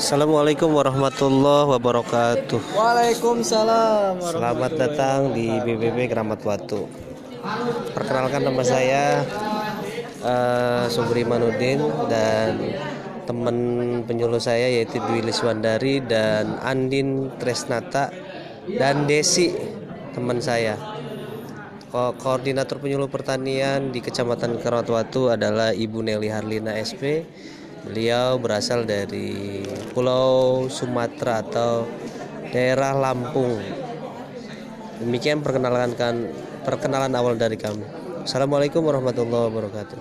Assalamualaikum warahmatullahi wabarakatuh. Waalaikumsalam. Selamat datang di BBB Keramat Watu. Perkenalkan nama saya uh, Sobri Manudin dan teman penyuluh saya yaitu Dwi Liswandari dan Andin Tresnata dan Desi teman saya. Ko Koordinator penyuluh pertanian di Kecamatan Keramat Watu adalah Ibu Nelly Harlina SP Beliau berasal dari Pulau Sumatera atau daerah Lampung. Demikian perkenalan kan perkenalan awal dari kami. Assalamualaikum warahmatullahi wabarakatuh.